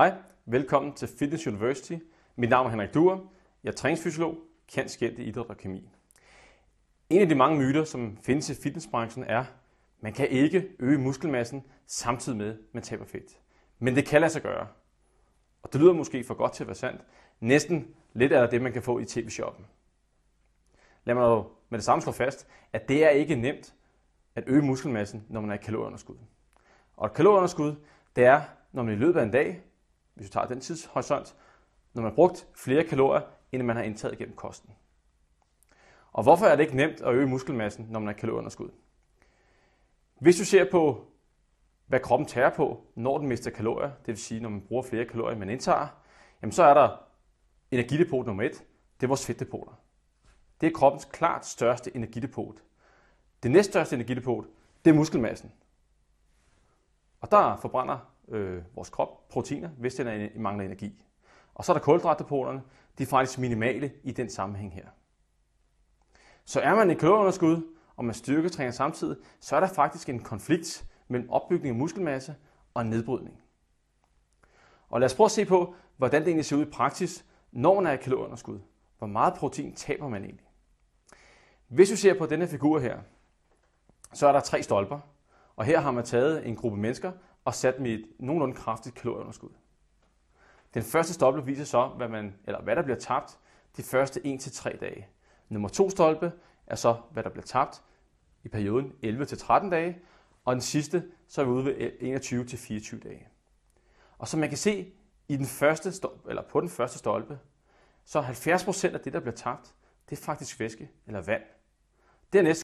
Hej, velkommen til Fitness University. Mit navn er Henrik Duer. Jeg er træningsfysiolog, kendt skældt i idræt og kemi. En af de mange myter, som findes i fitnessbranchen er, man kan ikke øge muskelmassen samtidig med, at man taber fedt. Men det kan lade sig gøre. Og det lyder måske for godt til at være sandt. Næsten lidt af det, man kan få i tv-shoppen. Lad mig dog med det samme slå fast, at det er ikke nemt at øge muskelmassen, når man er i kalorieunderskud. Og et kalorieunderskud, det er, når man i løbet af en dag, hvis vi tager den tidshorisont, når man har brugt flere kalorier, end man har indtaget gennem kosten. Og hvorfor er det ikke nemt at øge muskelmassen, når man har kalorieunderskud? Hvis du ser på, hvad kroppen tager på, når den mister kalorier, det vil sige, når man bruger flere kalorier, end man indtager, jamen så er der energidepot nummer et, det er vores fedtdepoter. Det er kroppens klart største energidepot. Det næststørste energidepot, det er muskelmassen. Og der forbrænder øh, vores krop proteiner, hvis den er, mangler energi. Og så er der kulhydratdepoterne, de er faktisk minimale i den sammenhæng her. Så er man i kalorieunderskud, og man styrketræner samtidig, så er der faktisk en konflikt mellem opbygning af muskelmasse og nedbrydning. Og lad os prøve at se på, hvordan det egentlig ser ud i praksis, når man er i kalorieunderskud. Hvor meget protein taber man egentlig? Hvis vi ser på denne figur her, så er der tre stolper, og her har man taget en gruppe mennesker og sat dem et nogenlunde kraftigt kalorieunderskud. Den første stolpe viser så, hvad, man, eller hvad der bliver tabt de første 1-3 dage. Nummer to stolpe er så, hvad der bliver tabt i perioden 11-13 dage, og den sidste, så er vi ude ved 21-24 dage. Og som man kan se i den første stolpe, eller på den første stolpe, så 70% af det, der bliver tabt, det er faktisk væske eller vand. Dernæst